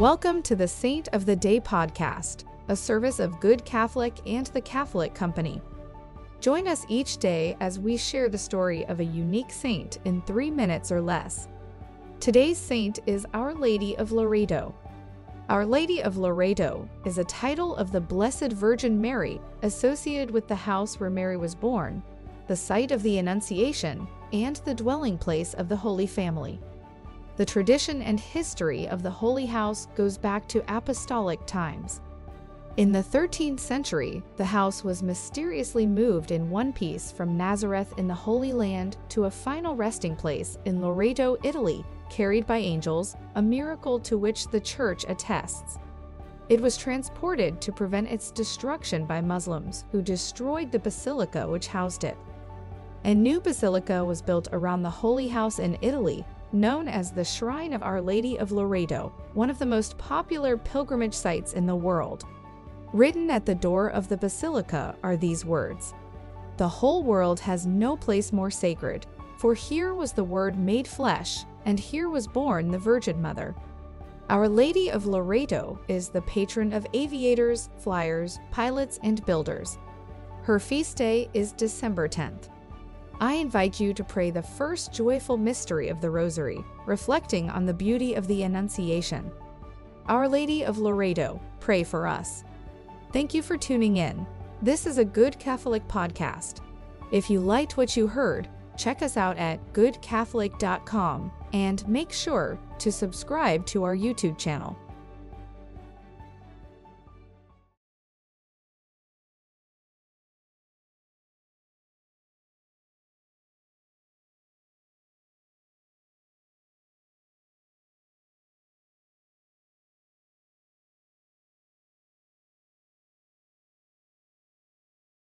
Welcome to the Saint of the Day podcast, a service of Good Catholic and the Catholic Company. Join us each day as we share the story of a unique saint in three minutes or less. Today's saint is Our Lady of Loreto. Our Lady of Loreto is a title of the Blessed Virgin Mary associated with the house where Mary was born, the site of the Annunciation, and the dwelling place of the Holy Family. The tradition and history of the Holy House goes back to apostolic times. In the 13th century, the house was mysteriously moved in one piece from Nazareth in the Holy Land to a final resting place in Loreto, Italy, carried by angels, a miracle to which the Church attests. It was transported to prevent its destruction by Muslims, who destroyed the basilica which housed it. A new basilica was built around the Holy House in Italy known as the Shrine of Our Lady of Loreto, one of the most popular pilgrimage sites in the world. Written at the door of the basilica are these words The whole world has no place more sacred, for here was the Word made flesh, and here was born the Virgin Mother. Our Lady of Loreto is the patron of aviators, flyers, pilots, and builders. Her feast day is December 10th. I invite you to pray the first joyful mystery of the Rosary, reflecting on the beauty of the Annunciation. Our Lady of Loreto, pray for us. Thank you for tuning in. This is a Good Catholic podcast. If you liked what you heard, check us out at goodcatholic.com and make sure to subscribe to our YouTube channel.